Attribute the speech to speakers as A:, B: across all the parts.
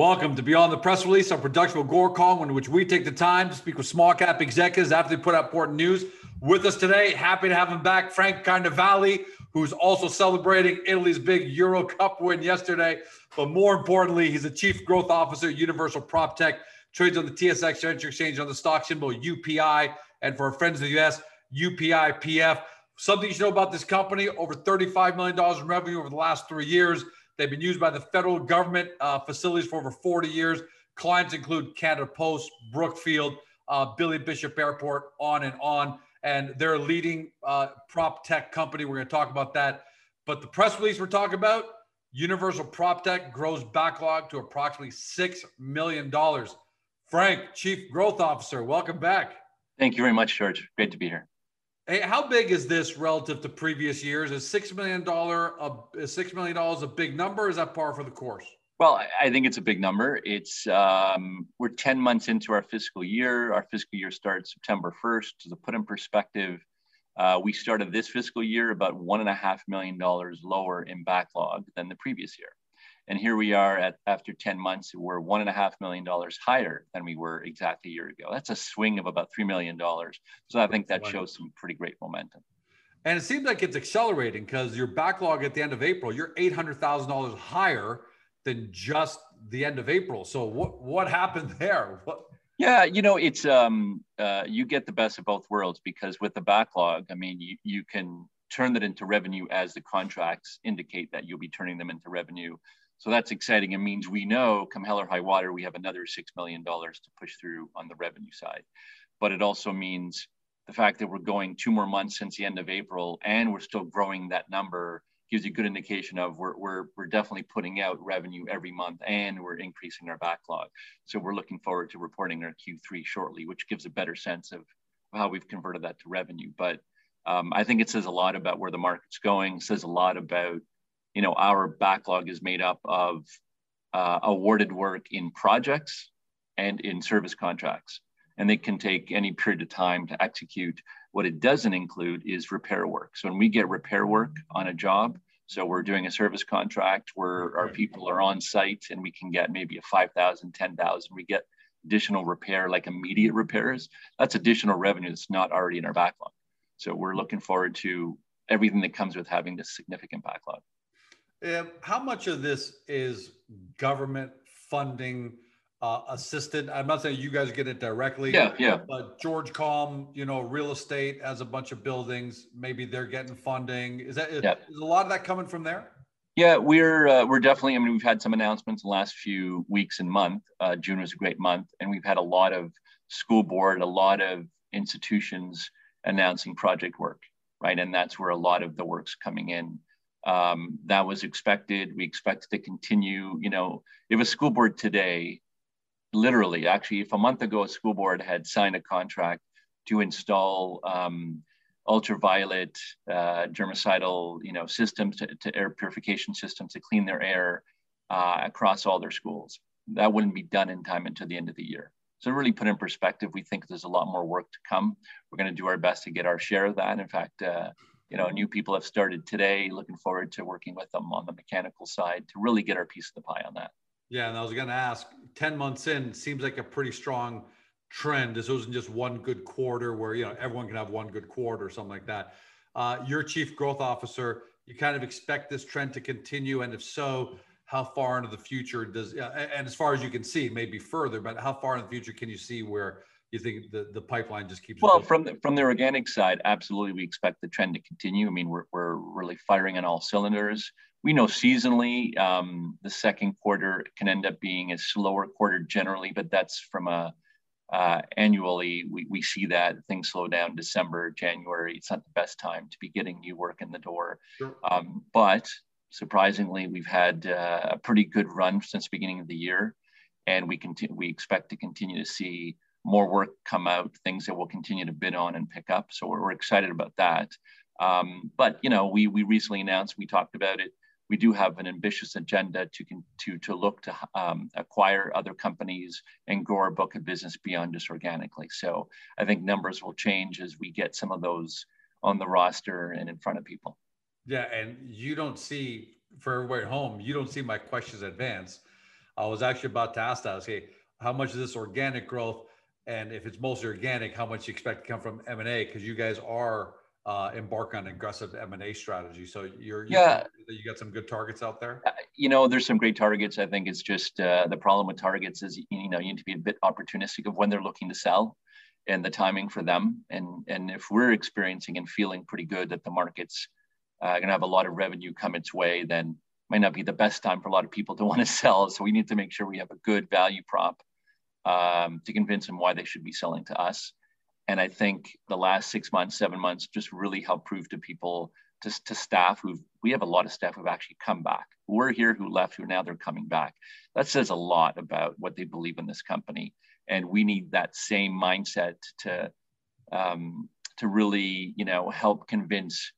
A: Welcome to Beyond the Press Release, our production of Gore in which we take the time to speak with small cap executives after they put out important news. With us today, happy to have him back, Frank Carnevale, who's also celebrating Italy's big Euro Cup win yesterday. But more importantly, he's the Chief Growth Officer at Universal Prop Tech, trades on the TSX Venture Exchange on the stock symbol UPI, and for our friends in the US, UPIPF. Something you should know about this company over $35 million in revenue over the last three years. They've been used by the federal government uh, facilities for over 40 years. Clients include Canada Post, Brookfield, uh, Billy Bishop Airport, on and on. And they're a leading uh, prop tech company. We're going to talk about that. But the press release we're talking about Universal Prop Tech grows backlog to approximately $6 million. Frank, Chief Growth Officer, welcome back.
B: Thank you very much, George. Great to be here.
A: Hey, how big is this relative to previous years? Is six million dollar a six million dollars a big number? is that par for the course?
B: Well, I think it's a big number. It's um, we're ten months into our fiscal year. Our fiscal year starts September first. To put in perspective, uh, we started this fiscal year about one and a half million dollars lower in backlog than the previous year. And here we are at after 10 months, we're one and a half million dollars higher than we were exactly a year ago. That's a swing of about $3 million. So I think that shows some pretty great momentum.
A: And it seems like it's accelerating because your backlog at the end of April, you're $800,000 higher than just the end of April. So what, what happened there? What?
B: Yeah, you know, it's um, uh, you get the best of both worlds because with the backlog, I mean, you, you can turn that into revenue as the contracts indicate that you'll be turning them into revenue. So that's exciting. It means we know come hell or high water, we have another $6 million to push through on the revenue side. But it also means the fact that we're going two more months since the end of April and we're still growing that number gives you a good indication of we're, we're, we're definitely putting out revenue every month and we're increasing our backlog. So we're looking forward to reporting our Q3 shortly, which gives a better sense of how we've converted that to revenue. But um, I think it says a lot about where the market's going, says a lot about you know, our backlog is made up of uh, awarded work in projects and in service contracts. And they can take any period of time to execute. What it doesn't include is repair work. So when we get repair work on a job, so we're doing a service contract where our people are on site and we can get maybe a 5,000, 10,000. We get additional repair, like immediate repairs. That's additional revenue that's not already in our backlog. So we're looking forward to everything that comes with having this significant backlog.
A: Um, how much of this is government funding uh, assisted? I'm not saying you guys get it directly.
B: Yeah, yeah.
A: But George Calm, you know, real estate has a bunch of buildings. Maybe they're getting funding. Is that yeah. is a lot of that coming from there?
B: Yeah, we're uh, we're definitely. I mean, we've had some announcements the last few weeks and month. Uh, June was a great month, and we've had a lot of school board, a lot of institutions announcing project work, right? And that's where a lot of the work's coming in. Um, that was expected. We expect to continue. You know, if a school board today, literally, actually, if a month ago a school board had signed a contract to install um, ultraviolet uh, germicidal, you know, systems to, to, air purification systems to clean their air uh, across all their schools, that wouldn't be done in time until the end of the year. So really put in perspective, we think there's a lot more work to come. We're going to do our best to get our share of that. In fact, uh, you know, new people have started today. Looking forward to working with them on the mechanical side to really get our piece of the pie on that.
A: Yeah, and I was going to ask, ten months in seems like a pretty strong trend. This wasn't just one good quarter where you know everyone can have one good quarter or something like that. Uh, your chief growth officer, you kind of expect this trend to continue, and if so, how far into the future does? and as far as you can see, maybe further, but how far in the future can you see where you think the, the pipeline just keeps
B: well from the, from the organic side absolutely we expect the trend to continue. I mean we're, we're really firing on all cylinders. We know seasonally um, the second quarter can end up being a slower quarter generally but that's from a uh, annually we, we see that things slow down december january. It's not the best time to be getting new work in the door. Sure. um, but surprisingly we've had uh, a pretty good run since the beginning of the year and we continue we expect to continue to see more work come out, things that we'll continue to bid on and pick up. So we're, we're excited about that. Um, but you know, we we recently announced, we talked about it. We do have an ambitious agenda to to to look to um, acquire other companies and grow our book of business beyond just organically. So I think numbers will change as we get some of those on the roster and in front of people.
A: Yeah, and you don't see for everybody at home, you don't see my questions advance I was actually about to ask that. Okay, how much is this organic growth? And if it's mostly organic, how much you expect to come from M and A? Because you guys are uh, embark on aggressive M and A strategy. So you're, you're
B: yeah,
A: you got some good targets out there.
B: Uh, you know, there's some great targets. I think it's just uh, the problem with targets is you know you need to be a bit opportunistic of when they're looking to sell and the timing for them. And and if we're experiencing and feeling pretty good that the market's uh, going to have a lot of revenue come its way, then might not be the best time for a lot of people to want to sell. So we need to make sure we have a good value prop um, to convince them why they should be selling to us. And I think the last six months, seven months, just really helped prove to people, to, to staff who we have a lot of staff who've actually come back. We're here who left, who now they're coming back. That says a lot about what they believe in this company. And we need that same mindset to um, to really, you know, help convince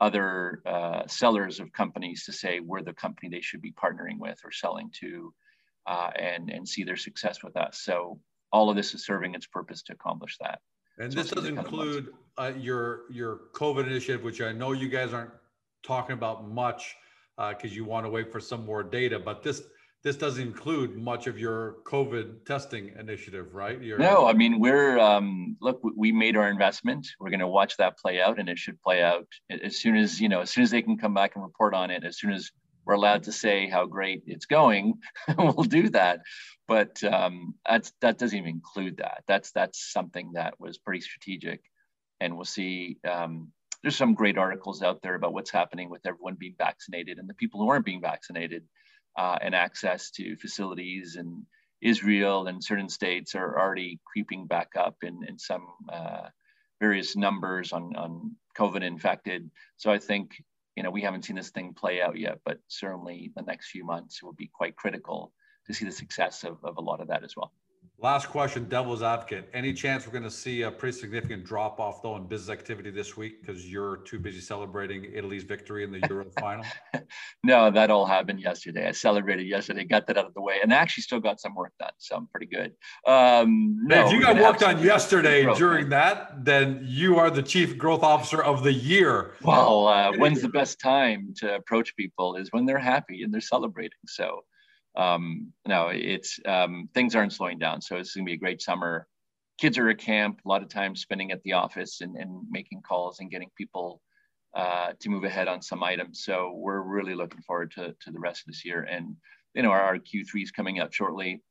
B: other uh, sellers of companies to say we're the company they should be partnering with or selling to, uh, and and see their success with us. So all of this is serving its purpose to accomplish that.
A: And this does include uh, your your COVID initiative, which I know you guys aren't talking about much because uh, you want to wait for some more data. But this this doesn't include much of your COVID testing initiative, right? Your-
B: no, I mean we're um, look. We made our investment. We're going to watch that play out, and it should play out as soon as you know, as soon as they can come back and report on it. As soon as we're allowed to say how great it's going, we'll do that. But um, that's that doesn't even include that. That's that's something that was pretty strategic, and we'll see. Um, there's some great articles out there about what's happening with everyone being vaccinated and the people who aren't being vaccinated, uh, and access to facilities and Israel and certain states are already creeping back up in in some uh, various numbers on on COVID infected. So I think you know, we haven't seen this thing play out yet, but certainly the next few months will be quite critical to see the success of, of a lot of that as well.
A: Last question, devil's advocate. Any chance we're going to see a pretty significant drop off though in business activity this week because you're too busy celebrating Italy's victory in the Euro final?
B: no, that all happened yesterday. I celebrated yesterday, got that out of the way, and actually still got some work done, so I'm pretty good. Um,
A: no, if you got work done yesterday during that, then you are the chief growth officer of the year.
B: Well, uh, when's the best time to approach people is when they're happy and they're celebrating. So um, no, it's um, things aren't slowing down. So it's going to be a great summer. Kids are at camp, a lot of time spending at the office and, and making calls and getting people uh, to move ahead on some items. So we're really looking forward to, to the rest of this year. And, you know, our, our Q3 is coming up shortly,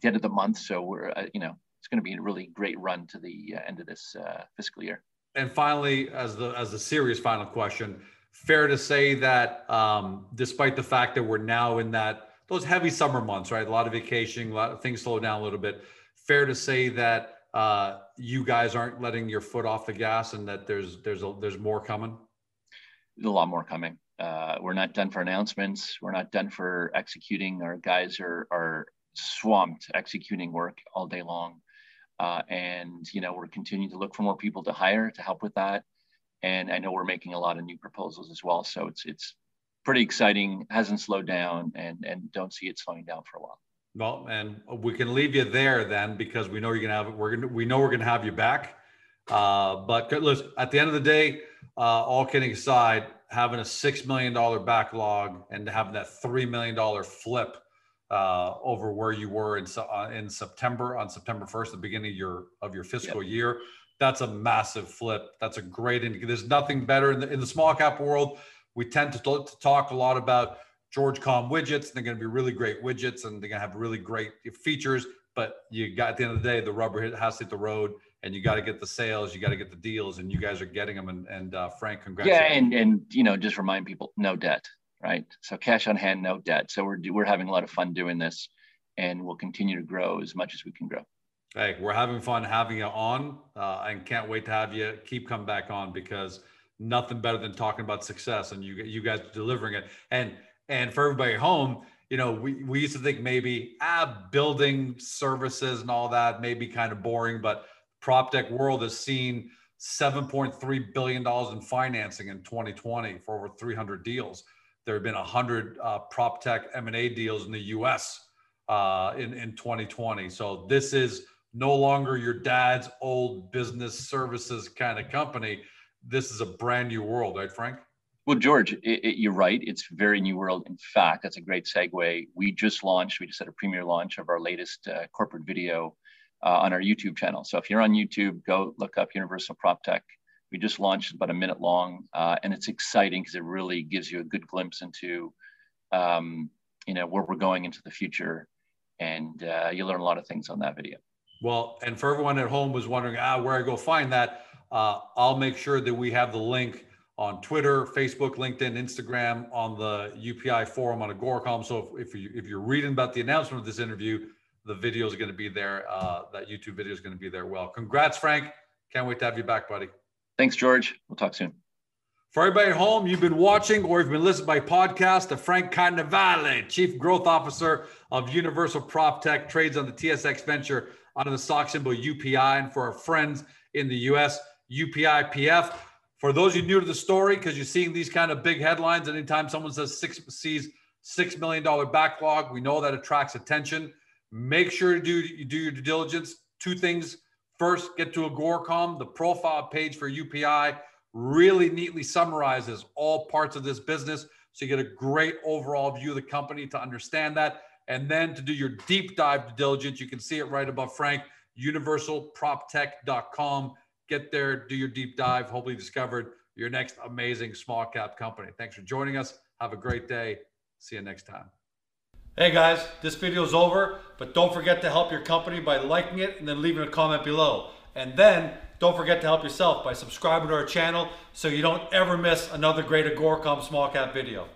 B: the end of the month. So we're, uh, you know, it's going to be a really great run to the uh, end of this uh, fiscal year.
A: And finally, as the as the serious final question, fair to say that um, despite the fact that we're now in that those heavy summer months, right? A lot of vacation, a lot of things slow down a little bit. Fair to say that uh, you guys aren't letting your foot off the gas, and that there's there's a, there's more coming.
B: A lot more coming. Uh, we're not done for announcements. We're not done for executing. Our guys are are swamped executing work all day long, uh, and you know we're continuing to look for more people to hire to help with that. And I know we're making a lot of new proposals as well. So it's it's pretty exciting, hasn't slowed down, and and don't see it slowing down for a while.
A: Well, and we can leave you there then because we know you're gonna have it. we're gonna we know we're gonna have you back. Uh, but listen, at the end of the day, uh, all kidding aside, having a six million dollar backlog and having that three million dollar flip uh, over where you were in uh, in September on September first, the beginning of your of your fiscal yep. year, that's a massive flip. That's a great indicator. There's nothing better in the in the small cap world we tend to, to talk a lot about George Com widgets. And they're going to be really great widgets and they're going to have really great features. But you got at the end of the day, the rubber has to hit the road, and you got to get the sales, you got to get the deals, and you guys are getting them. And, and uh, Frank, congrats.
B: Yeah, and and you know, just remind people, no debt, right? So cash on hand, no debt. So we're we're having a lot of fun doing this, and we'll continue to grow as much as we can grow.
A: Hey, we're having fun having you on, uh, and can't wait to have you keep coming back on because nothing better than talking about success and you you guys delivering it. And and for everybody at home, you know, we, we used to think maybe ah building services and all that may be kind of boring, but prop tech world has seen 7.3 billion dollars in financing in 2020 for over 300 deals. There have been 100 uh, prop tech M&A deals in the U.S. Uh, in in 2020. So this is no longer your dad's old business services kind of company this is a brand new world, right, Frank?
B: Well, George, it, it, you're right. It's very new world. In fact, that's a great segue. We just launched, we just had a premiere launch of our latest uh, corporate video uh, on our YouTube channel. So if you're on YouTube, go look up Universal Prop Tech. We just launched about a minute long, uh, and it's exciting because it really gives you a good glimpse into, um, you know, where we're going into the future, and uh, you learn a lot of things on that video.
A: Well, and for everyone at home was wondering, ah, where I go find that, uh, I'll make sure that we have the link on Twitter, Facebook, LinkedIn, Instagram, on the UPI forum on Agoracom. So if, if, you, if you're reading about the announcement of this interview, the video is going to be there. Uh, that YouTube video is going to be there. Well, congrats, Frank. Can't wait to have you back, buddy.
B: Thanks, George. We'll talk soon.
A: For everybody at home, you've been watching or you've been listening by podcast to Frank Carnevale, Chief Growth Officer of Universal Prop Tech, trades on the TSX Venture under the stock symbol UPI. And for our friends in the US, UPIPF. For those you new to the story, because you're seeing these kind of big headlines, anytime someone says six sees six million dollar backlog, we know that attracts attention. Make sure to do you do your due diligence. Two things. First, get to Agoracom, the profile page for UPI really neatly summarizes all parts of this business. So you get a great overall view of the company to understand that. And then to do your deep dive due diligence, you can see it right above Frank, universalproptech.com get there, do your deep dive, hopefully discovered your next amazing small cap company. Thanks for joining us. Have a great day. See you next time. Hey guys, this video is over, but don't forget to help your company by liking it and then leaving a comment below. And then don't forget to help yourself by subscribing to our channel so you don't ever miss another great Agoracom small cap video.